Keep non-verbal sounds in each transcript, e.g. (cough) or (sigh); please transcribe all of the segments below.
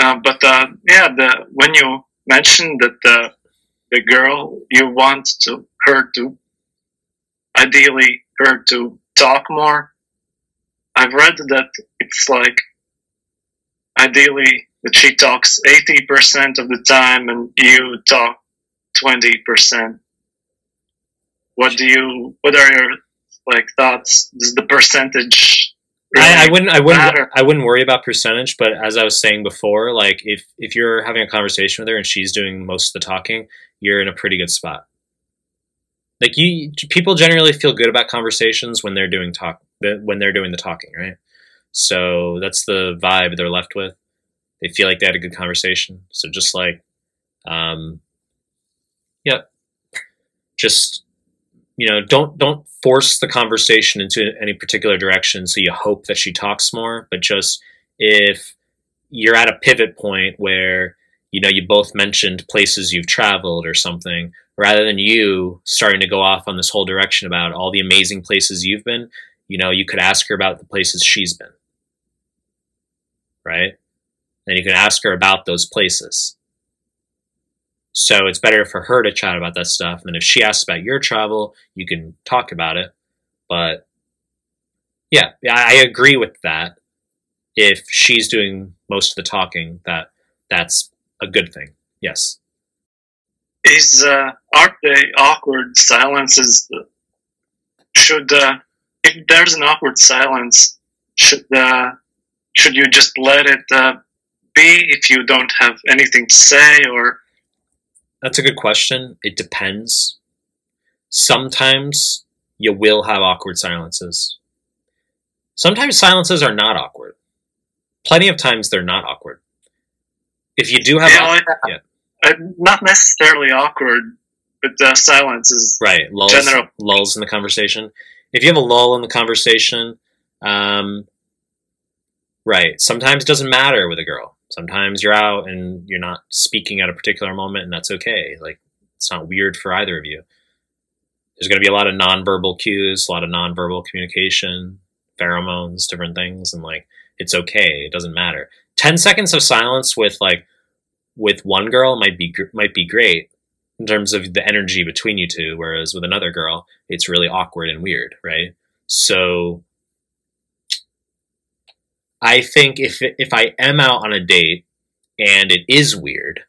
uh, but uh, yeah, the when you mentioned that the the girl you want to her to ideally her to talk more, I've read that it's like ideally that she talks eighty percent of the time and you talk twenty percent. What do you? What are your like thoughts? Does the percentage? I, I wouldn't I wouldn't matter? I wouldn't worry about percentage, but as I was saying before, like if if you're having a conversation with her and she's doing most of the talking, you're in a pretty good spot. Like you, people generally feel good about conversations when they're doing talk when they're doing the talking, right? So that's the vibe they're left with. They feel like they had a good conversation. So just like, um, yep, just you know, don't don't force the conversation into any particular direction. So you hope that she talks more, but just if you're at a pivot point where you know you both mentioned places you've traveled or something rather than you starting to go off on this whole direction about all the amazing places you've been you know you could ask her about the places she's been right and you can ask her about those places so it's better for her to chat about that stuff and then if she asks about your travel you can talk about it. But yeah i agree with that. If she's doing most of the talking that that's a good thing. Yes. Is uh, aren't they awkward silences? Should uh, if there's an awkward silence, should uh, should you just let it uh, be if you don't have anything to say, or That's a good question. It depends. Sometimes you will have awkward silences. Sometimes silences are not awkward. Plenty of times they're not awkward. If you do have, you know, I- yeah. uh, not necessarily awkward, but uh, silence is right lulls, general. lulls in the conversation. If you have a lull in the conversation, um, right. Sometimes it doesn't matter with a girl. Sometimes you're out and you're not speaking at a particular moment, and that's okay. Like it's not weird for either of you. There's going to be a lot of nonverbal cues, a lot of nonverbal communication, pheromones, different things, and like it's okay. It doesn't matter. Ten seconds of silence with like with one girl might be might be great in terms of the energy between you two, whereas with another girl, it's really awkward and weird, right? So I think if if I am out on a date and it is weird,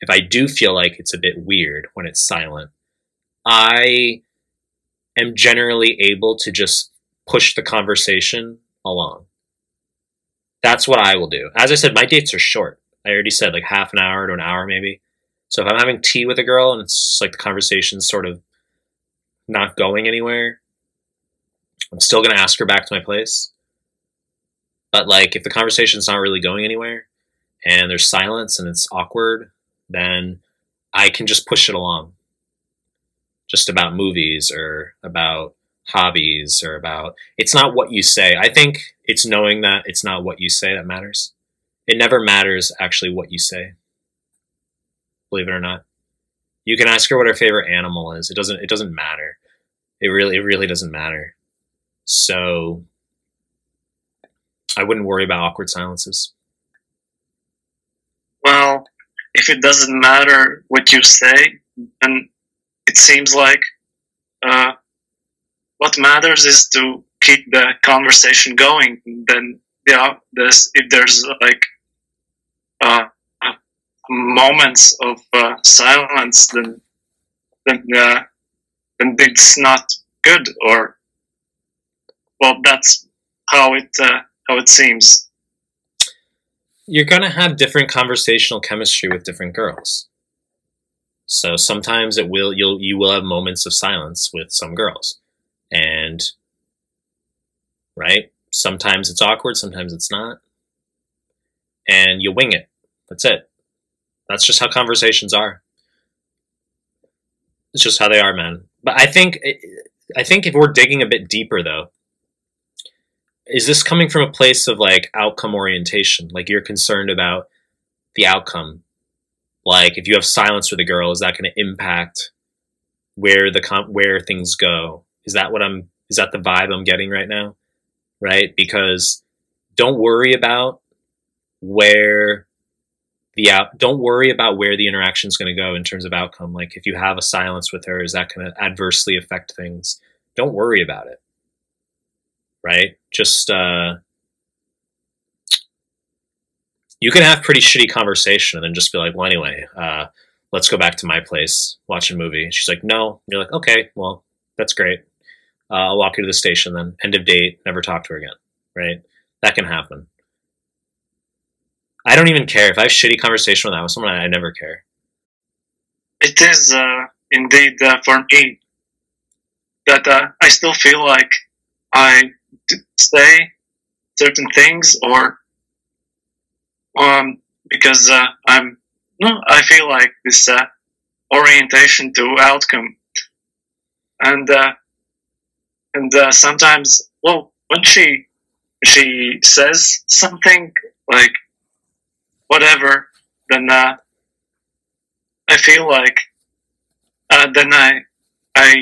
if I do feel like it's a bit weird when it's silent, I am generally able to just push the conversation along. That's what I will do. As I said, my dates are short. I already said like half an hour to an hour maybe. So if I'm having tea with a girl and it's like the conversation's sort of not going anywhere, I'm still gonna ask her back to my place. But like if the conversation's not really going anywhere and there's silence and it's awkward, then I can just push it along. Just about movies or about hobbies or about it's not what you say. I think it's knowing that it's not what you say that matters. It never matters actually what you say. Believe it or not. You can ask her what her favorite animal is. It doesn't it doesn't matter. It really it really doesn't matter. So I wouldn't worry about awkward silences. well, if it doesn't matter what you say, then it seems like uh, what matters is to keep the conversation going. Then, yeah, there's if there's like uh, moments of uh, silence, then then uh, then it's not good, or well, that's how it uh, how it seems. You're gonna have different conversational chemistry with different girls. So sometimes it will you'll you will have moments of silence with some girls. And right? Sometimes it's awkward, sometimes it's not. And you wing it. That's it. That's just how conversations are. It's just how they are, man. But I think I think if we're digging a bit deeper though, is this coming from a place of like outcome orientation? Like you're concerned about the outcome. Like if you have silence with a girl, is that going to impact where the com- where things go? Is that what I'm? Is that the vibe I'm getting right now? Right? Because don't worry about where the out. Don't worry about where the interaction is going to go in terms of outcome. Like if you have a silence with her, is that going to adversely affect things? Don't worry about it. Right? Just uh, you can have pretty shitty conversation and then just be like, well, anyway, uh, let's go back to my place, watch a movie. She's like, no. And you're like, okay, well, that's great. Uh, I'll walk you to the station then. End of date. Never talk to her again. Right? That can happen. I don't even care if I have shitty conversation with that with someone. I, I never care. It is uh, indeed uh, for me that uh, I still feel like I say certain things or um, because uh, I'm no, I feel like this uh, orientation to outcome, and uh, and uh, sometimes, well, when she she says something like whatever, then uh, I feel like uh, then I I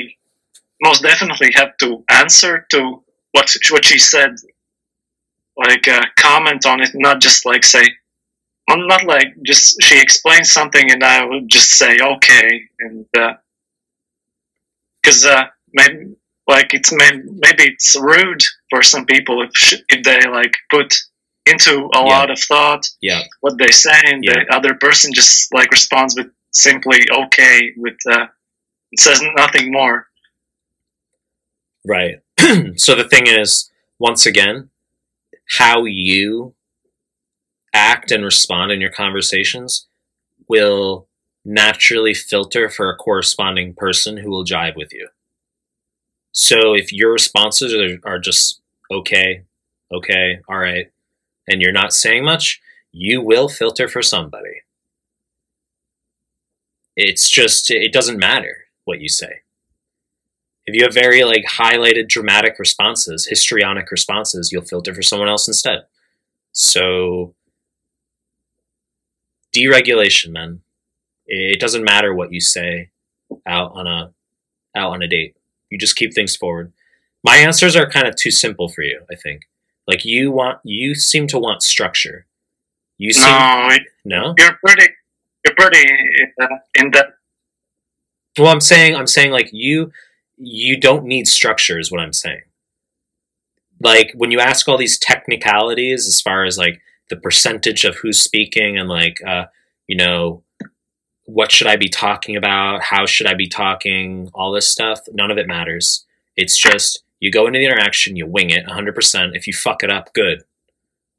most definitely have to answer to what what she said, like uh, comment on it, not just like say I'm not like just she explains something and I would just say okay and because uh, uh, maybe like it's maybe, maybe it's rude for some people if if they like put into a yeah. lot of thought yeah what they say and yeah. the other person just like responds with simply okay with uh, says nothing more right (clears throat) so the thing is once again how you act and respond in your conversations will naturally filter for a corresponding person who will jive with you. So if your responses are, are just okay, okay, all right, and you're not saying much, you will filter for somebody. It's just, it doesn't matter what you say. If you have very like highlighted dramatic responses, histrionic responses, you'll filter for someone else instead. So deregulation, man. It doesn't matter what you say out on a out on a date. You just keep things forward. My answers are kind of too simple for you, I think. Like you want you seem to want structure. You seem no, no. You're pretty you're pretty uh, in depth. Well, I'm saying I'm saying like you you don't need structure is what I'm saying. Like when you ask all these technicalities as far as like the percentage of who's speaking and like uh, you know what should I be talking about? How should I be talking? All this stuff. None of it matters. It's just you go into the interaction, you wing it 100%. If you fuck it up, good.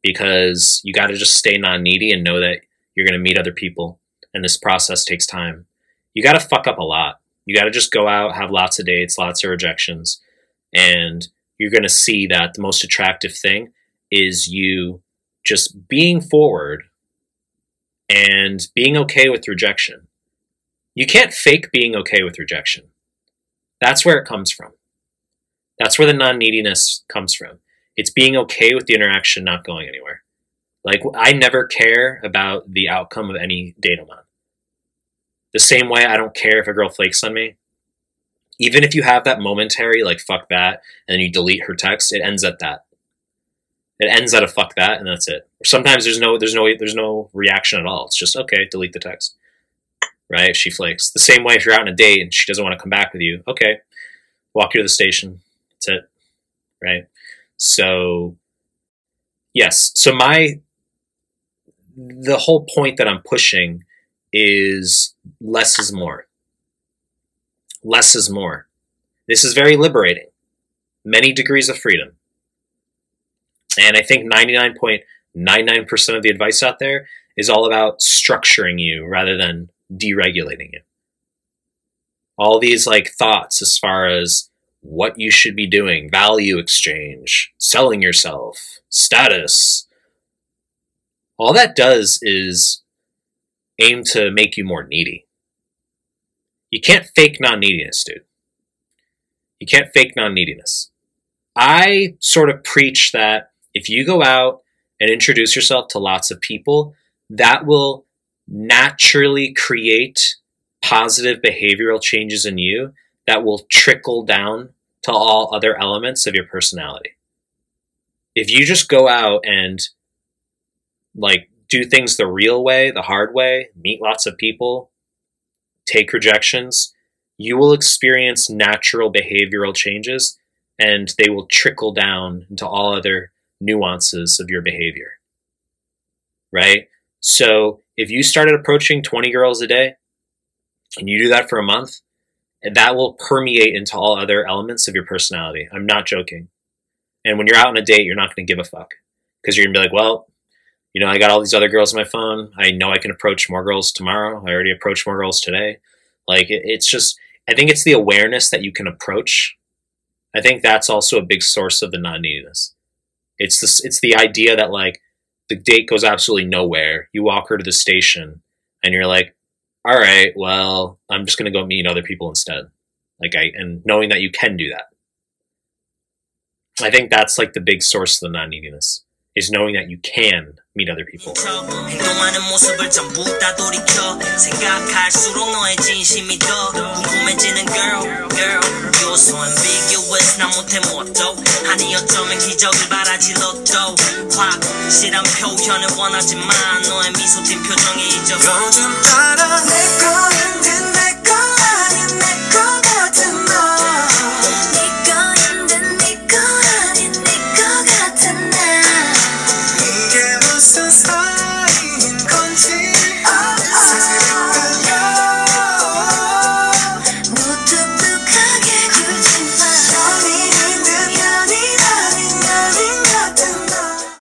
Because you got to just stay non needy and know that you're going to meet other people. And this process takes time. You got to fuck up a lot. You got to just go out, have lots of dates, lots of rejections. And you're going to see that the most attractive thing is you just being forward and being okay with rejection. You can't fake being okay with rejection. That's where it comes from. That's where the non neediness comes from. It's being okay with the interaction not going anywhere. Like, I never care about the outcome of any date I'm on. The same way I don't care if a girl flakes on me. Even if you have that momentary, like, fuck that, and then you delete her text, it ends at that. It ends at a fuck that, and that's it. Sometimes there's no there's no there's no reaction at all. It's just okay, delete the text. Right? She flakes. The same way if you're out on a date and she doesn't want to come back with you, okay, walk you to the station. That's it. Right? So yes. So my the whole point that I'm pushing is less is more. Less is more. This is very liberating. Many degrees of freedom. And I think 99.99% of the advice out there is all about structuring you rather than deregulating you. All these like thoughts as far as what you should be doing, value exchange, selling yourself, status. All that does is aim to make you more needy. You can't fake non neediness, dude. You can't fake non neediness. I sort of preach that if you go out and introduce yourself to lots of people, that will naturally create positive behavioral changes in you that will trickle down to all other elements of your personality. If you just go out and like do things the real way, the hard way, meet lots of people, take rejections, you will experience natural behavioral changes and they will trickle down into all other nuances of your behavior. Right? So if you started approaching 20 girls a day and you do that for a month, that will permeate into all other elements of your personality. I'm not joking. And when you're out on a date, you're not going to give a fuck because you're going to be like, well, you know, I got all these other girls on my phone. I know I can approach more girls tomorrow. I already approached more girls today. Like, it, it's just, I think it's the awareness that you can approach. I think that's also a big source of the non neediness. It's this, it's the idea that like the date goes absolutely nowhere. You walk her to the station and you're like, all right, well, I'm just going to go meet other people instead. Like I, and knowing that you can do that. I think that's like the big source of the non neediness is knowing that you can meet other people. 행동하는 모습을 전부 다 돌이켜 생각할수록 너의 진심이 더 궁금해지는 girl, girl. You're so ambiguous 나 못해 뭐도 아니 어쩌면 기적을 바라지 로또 확실한 표현을 원하지만 너의 미소 띈 표정이 잊어 요즘 따라 내거 힘든